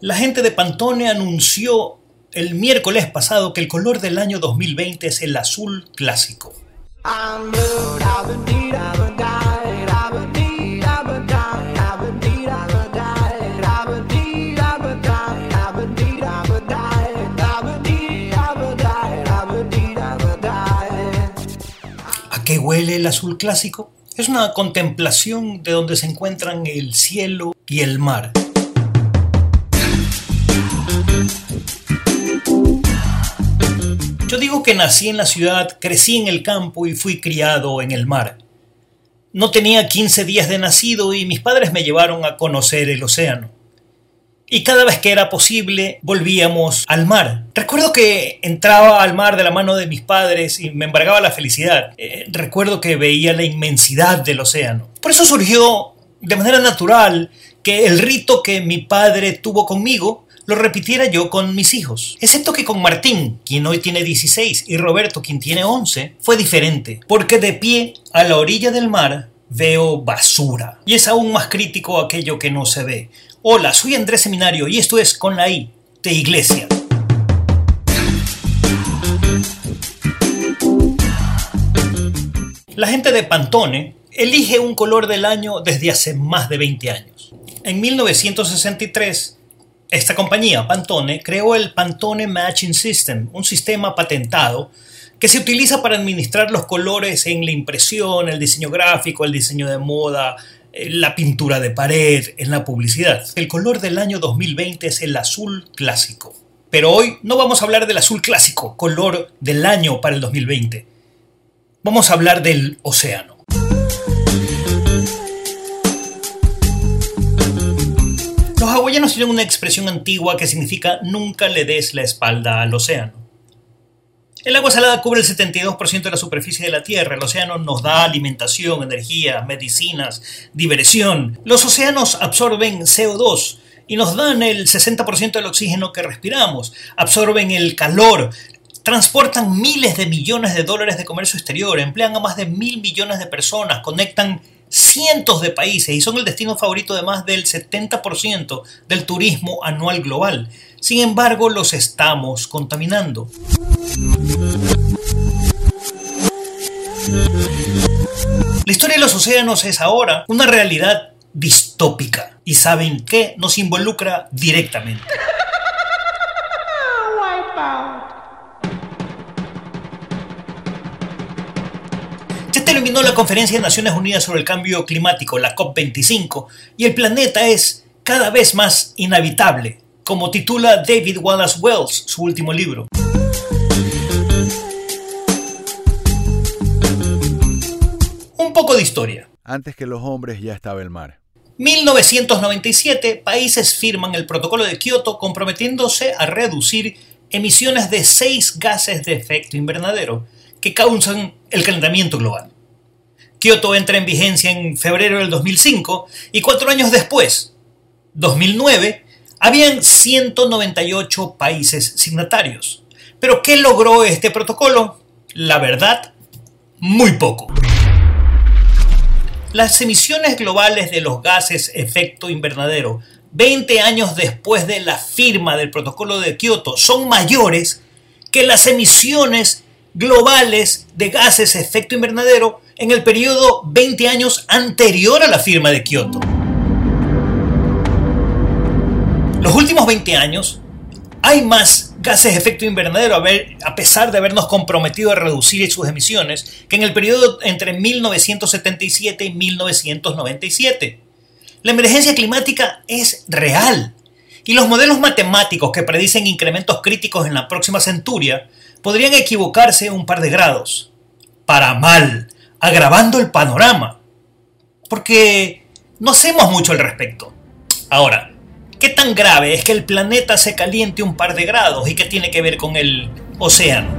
La gente de Pantone anunció el miércoles pasado que el color del año 2020 es el azul clásico. ¿A qué huele el azul clásico? Es una contemplación de donde se encuentran el cielo y el mar. Yo digo que nací en la ciudad, crecí en el campo y fui criado en el mar. No tenía 15 días de nacido y mis padres me llevaron a conocer el océano. Y cada vez que era posible volvíamos al mar. Recuerdo que entraba al mar de la mano de mis padres y me embargaba la felicidad. Eh, recuerdo que veía la inmensidad del océano. Por eso surgió de manera natural que el rito que mi padre tuvo conmigo lo repitiera yo con mis hijos. Excepto que con Martín, quien hoy tiene 16, y Roberto, quien tiene 11, fue diferente, porque de pie a la orilla del mar veo basura. Y es aún más crítico aquello que no se ve. Hola, soy Andrés Seminario y esto es Con la I de Iglesia. La gente de Pantone elige un color del año desde hace más de 20 años. En 1963 esta compañía, Pantone, creó el Pantone Matching System, un sistema patentado que se utiliza para administrar los colores en la impresión, el diseño gráfico, el diseño de moda, eh, la pintura de pared, en la publicidad. El color del año 2020 es el azul clásico. Pero hoy no vamos a hablar del azul clásico, color del año para el 2020. Vamos a hablar del océano. Hawaianos tienen una expresión antigua que significa nunca le des la espalda al océano. El agua salada cubre el 72% de la superficie de la Tierra. El océano nos da alimentación, energía, medicinas, diversión. Los océanos absorben CO2 y nos dan el 60% del oxígeno que respiramos. Absorben el calor, transportan miles de millones de dólares de comercio exterior, emplean a más de mil millones de personas, conectan cientos de países y son el destino favorito de más del 70% del turismo anual global. Sin embargo, los estamos contaminando. La historia de los océanos es ahora una realidad distópica y saben que nos involucra directamente. terminó la Conferencia de Naciones Unidas sobre el Cambio Climático, la COP25, y el planeta es cada vez más inhabitable, como titula David Wallace Wells su último libro. Un poco de historia. Antes que los hombres ya estaba el mar. 1997, países firman el protocolo de Kioto comprometiéndose a reducir emisiones de seis gases de efecto invernadero que causan el calentamiento global. Kioto entra en vigencia en febrero del 2005 y cuatro años después, 2009, habían 198 países signatarios. Pero ¿qué logró este protocolo? La verdad, muy poco. Las emisiones globales de los gases efecto invernadero 20 años después de la firma del protocolo de Kioto son mayores que las emisiones globales de gases efecto invernadero en el periodo 20 años anterior a la firma de Kioto. Los últimos 20 años hay más gases de efecto invernadero a, a, pesar de habernos comprometido a reducir sus emisiones que en el periodo entre 1977 y 1997. La emergencia climática es real y los modelos matemáticos que predicen incrementos críticos en la próxima centuria podrían equivocarse un par de grados. Para mal, agravando el panorama. Porque no hacemos mucho al respecto. Ahora, ¿qué tan grave es que el planeta se caliente un par de grados y qué tiene que ver con el océano?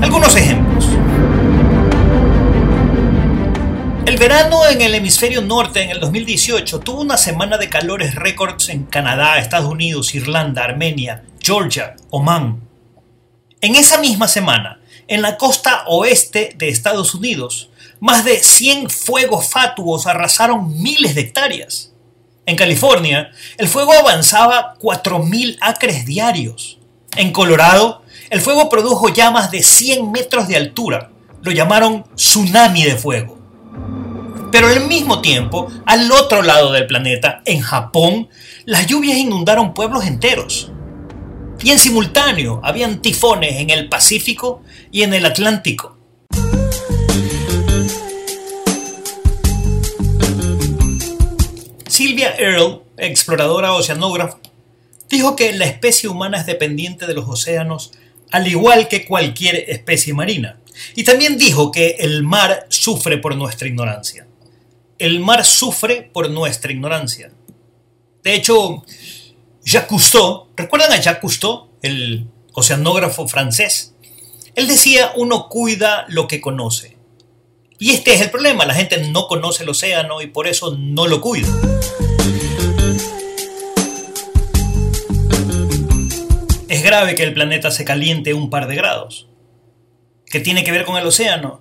Algunos ejemplos. El verano en el hemisferio norte en el 2018 tuvo una semana de calores récords en Canadá, Estados Unidos, Irlanda, Armenia, Georgia, Oman. En esa misma semana, en la costa oeste de Estados Unidos, más de 100 fuegos fatuos arrasaron miles de hectáreas. En California, el fuego avanzaba 4.000 acres diarios. En Colorado, el fuego produjo llamas de 100 metros de altura. Lo llamaron tsunami de fuego. Pero al mismo tiempo, al otro lado del planeta, en Japón, las lluvias inundaron pueblos enteros. Y en simultáneo habían tifones en el Pacífico y en el Atlántico. Sylvia Earle, exploradora oceanógrafa, dijo que la especie humana es dependiente de los océanos al igual que cualquier especie marina. Y también dijo que el mar sufre por nuestra ignorancia. El mar sufre por nuestra ignorancia. De hecho, Jacques Cousteau, ¿recuerdan a Jacques Cousteau, el oceanógrafo francés? Él decía, uno cuida lo que conoce. Y este es el problema, la gente no conoce el océano y por eso no lo cuida. Es grave que el planeta se caliente un par de grados. ¿Qué tiene que ver con el océano?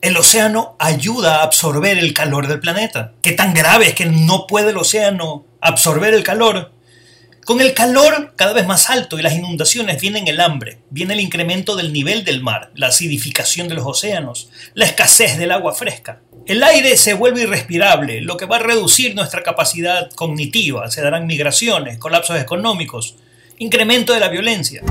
El océano ayuda a absorber el calor del planeta. ¿Qué tan grave es que no puede el océano absorber el calor? Con el calor cada vez más alto y las inundaciones vienen el hambre, viene el incremento del nivel del mar, la acidificación de los océanos, la escasez del agua fresca. El aire se vuelve irrespirable, lo que va a reducir nuestra capacidad cognitiva, se darán migraciones, colapsos económicos, incremento de la violencia.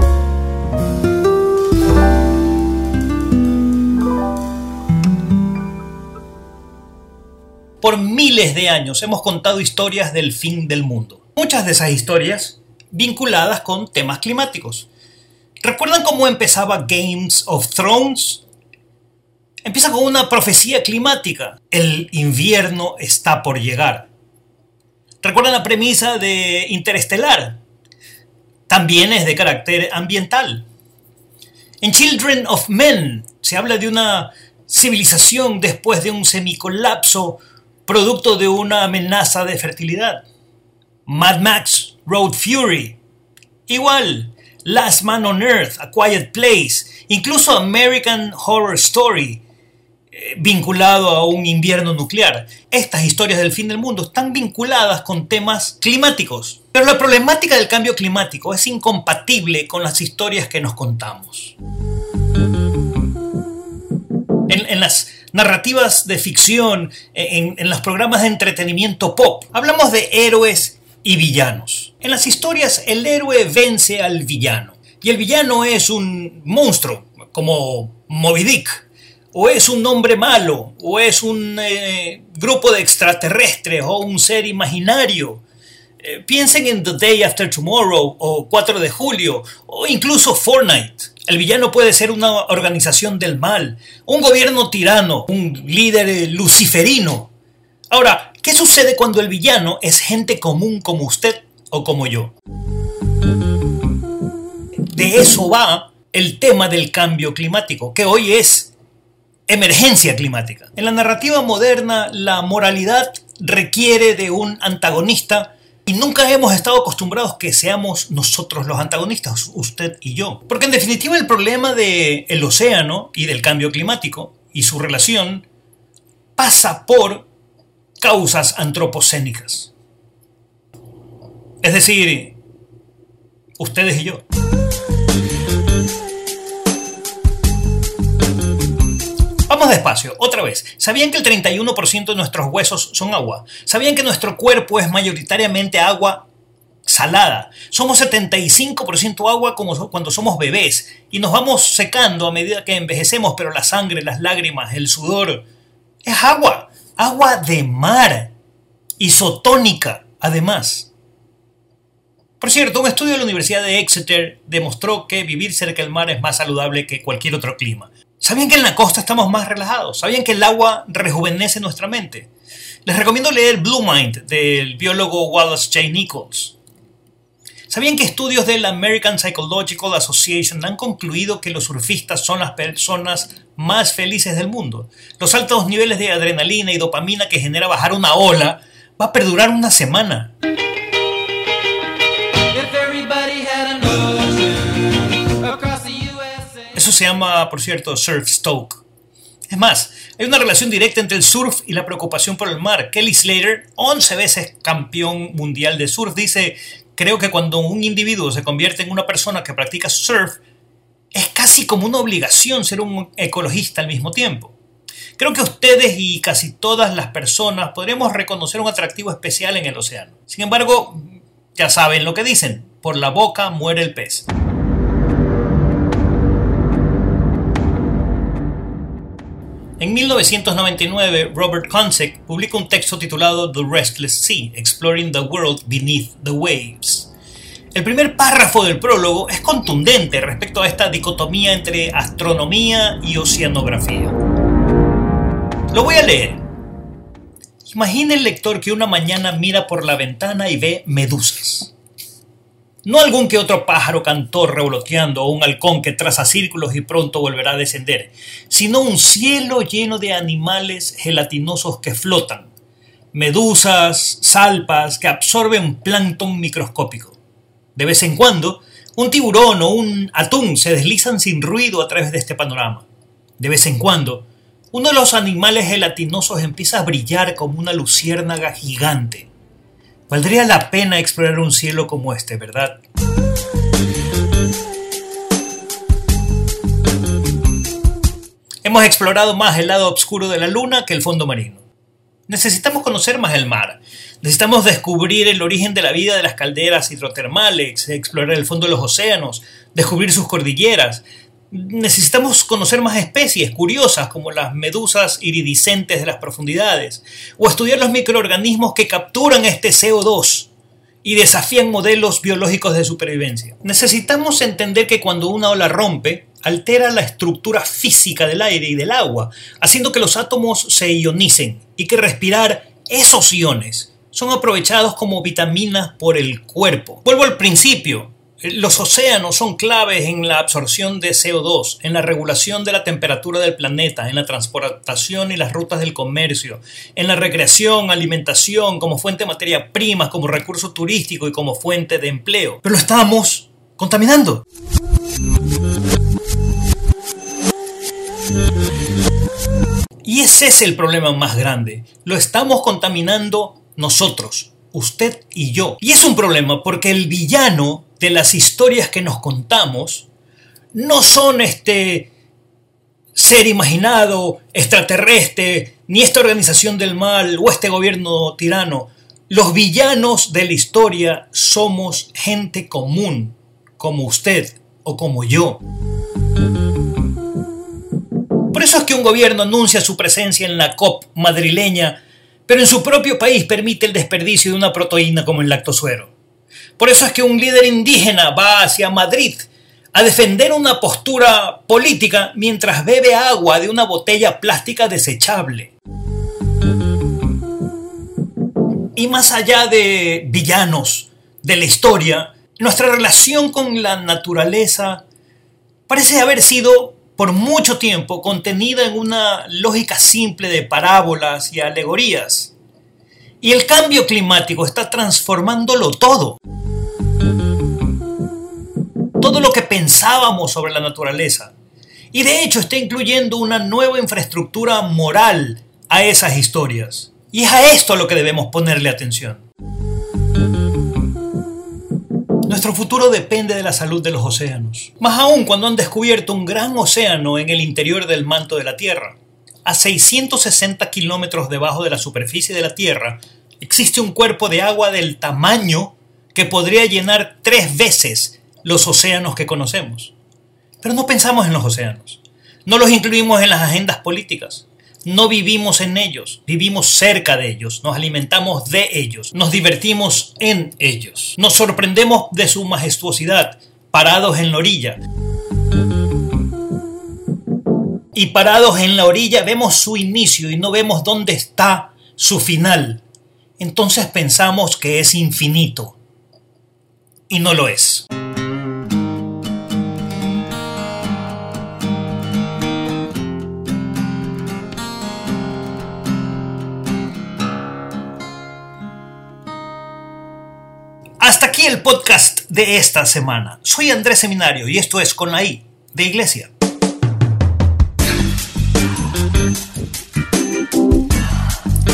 Por miles de años hemos contado historias del fin del mundo. Muchas de esas historias vinculadas con temas climáticos. ¿Recuerdan cómo empezaba Games of Thrones? Empieza con una profecía climática. El invierno está por llegar. ¿Recuerdan la premisa de Interestelar? también es de carácter ambiental. En Children of Men se habla de una civilización después de un semicolapso producto de una amenaza de fertilidad. Mad Max, Road Fury. Igual, Last Man on Earth, A Quiet Place, incluso American Horror Story, eh, vinculado a un invierno nuclear. Estas historias del fin del mundo están vinculadas con temas climáticos. Pero la problemática del cambio climático es incompatible con las historias que nos contamos. En, las narrativas de ficción, en, en los programas de entretenimiento pop, hablamos de héroes y villanos. En las historias el héroe vence al villano y el villano es un monstruo como Moby Dick o es un hombre malo o es un eh, grupo de extraterrestres o un ser imaginario eh, piensen en The Day After Tomorrow o 4 de julio o incluso Fortnite. El villano puede ser una organización del mal, un gobierno tirano, un líder luciferino. Ahora, ¿qué sucede cuando el villano es gente común como usted o como yo? De eso va el tema del cambio climático, que hoy es emergencia climática. En la narrativa moderna, la moralidad requiere de un antagonista y nunca hemos estado acostumbrados que seamos nosotros los antagonistas, usted y yo. Porque en definitiva el problema del el océano y del cambio climático y su relación pasa por causas antropocénicas. Es decir, ustedes y yo. Vamos despacio, otra vez. ¿Sabían que el 31% de nuestros huesos son agua? ¿Sabían que nuestro cuerpo es mayoritariamente agua salada? Somos 75% agua como cuando somos bebés y nos vamos secando a medida que envejecemos, pero la sangre, las lágrimas, el sudor es agua, agua de mar, isotónica, además. Por cierto, un estudio de la Universidad de Exeter demostró que vivir cerca del mar es más saludable que cualquier otro clima. ¿Sabían que en la costa estamos más relajados? ¿Sabían que el agua rejuvenece nuestra mente? Les recomiendo leer Blue Mind del biólogo Wallace J. Nichols. ¿Sabían que estudios de la American Psychological Association han concluido que los surfistas son las personas más felices del mundo? Los altos niveles de adrenalina y dopamina que genera bajar una ola va a perdurar una semana. Eso se llama, por cierto, surf stoke. Es más, Hay una relación directa entre el surf y la preocupación por el mar. Kelly Slater, 11 veces campeón mundial de surf, dice, creo que cuando un individuo se convierte en una persona que practica surf, es casi como una obligación ser un ecologista al mismo tiempo. Creo que ustedes y casi todas las personas podríamos reconocer un atractivo especial en el océano. Sin embargo, ya saben lo que dicen, por la boca muere el pez. En 1999, Robert Konczek publica un texto titulado The Restless Sea, Exploring the World Beneath the Waves. El primer párrafo del prólogo es contundente respecto a esta dicotomía entre astronomía y oceanografía. Lo voy a leer. Imagina el lector que una mañana mira por la ventana y ve medusas. No algún que otro pájaro cantor revoloteando o un halcón que traza círculos y pronto volverá a descender, sino un cielo lleno de animales gelatinosos que flotan, medusas, salpas que absorben plancton microscópico. De vez en cuando, un tiburón o un atún se deslizan sin ruido a través de este panorama. De vez en cuando, uno de los animales gelatinosos empieza a brillar como una luciérnaga gigante Valdría la pena explorar un cielo como este, ¿verdad? Hemos explorado más el lado oscuro de la luna que el fondo marino. Necesitamos conocer más el mar. Necesitamos descubrir el origen de la vida de las calderas hidrotermales, explorar el fondo de los océanos, descubrir sus cordilleras, necesitamos conocer más especies curiosas como las medusas iridiscentes de las profundidades, o estudiar los microorganismos que capturan este CO2 y desafían modelos biológicos de supervivencia. Necesitamos entender que cuando una ola rompe, altera la estructura física del aire y del agua, haciendo que los átomos se ionicen y que respirar esos iones son aprovechados como vitaminas por el cuerpo. Vuelvo al principio, los océanos son claves en la absorción de CO2, en la regulación de la temperatura del planeta, en la transportación y las rutas del comercio, en la recreación, alimentación, como fuente de materia prima, como recurso turístico y como fuente de empleo. Pero lo estamos contaminando. Y ese es el problema más grande. Lo estamos contaminando nosotros, usted y yo. Y es un problema porque el villano de las historias que nos contamos no son este ser imaginado, extraterrestre, ni esta organización del mal o este gobierno tirano. Los villanos de la historia somos gente común, como usted o como yo. Por eso es que un gobierno anuncia su presencia en la COP madrileña, pero en su propio país permite el desperdicio de una proteína como el lactosuero. Por eso es que un líder indígena va hacia Madrid a defender una postura política mientras bebe agua de una botella plástica desechable. Y más allá de villanos de la historia, nuestra relación con la naturaleza parece haber sido por mucho tiempo contenida en una lógica simple de parábolas y alegorías. Y el cambio climático está transformándolo todo que pensábamos sobre la naturaleza. Y de hecho está incluyendo una nueva infraestructura moral a esas historias. Y es a esto a lo que debemos ponerle atención. Nuestro futuro depende de la salud de los océanos, más aún cuando han descubierto un gran océano en el interior del manto de la Tierra. A 660 kilómetros debajo de la superficie de la Tierra existe un cuerpo de agua del tamaño que podría llenar tres veces los océanos que conocemos. Pero no pensamos en los océanos. No los incluimos en las agendas políticas. No vivimos en ellos, vivimos cerca de ellos, nos alimentamos de ellos, nos divertimos en ellos, nos sorprendemos de su majestuosidad, parados en la orilla. Y parados en la orilla vemos su inicio y no vemos dónde está su final. Entonces pensamos que es infinito. Y no lo es. El podcast de esta semana. Soy Andrés Seminario y esto es Con la I de Iglesia.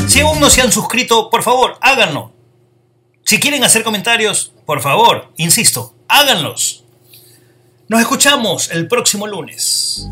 Si aún no se han suscrito, por favor, háganlo. Si quieren hacer comentarios, por favor, insisto, háganlos. Nos escuchamos el próximo lunes.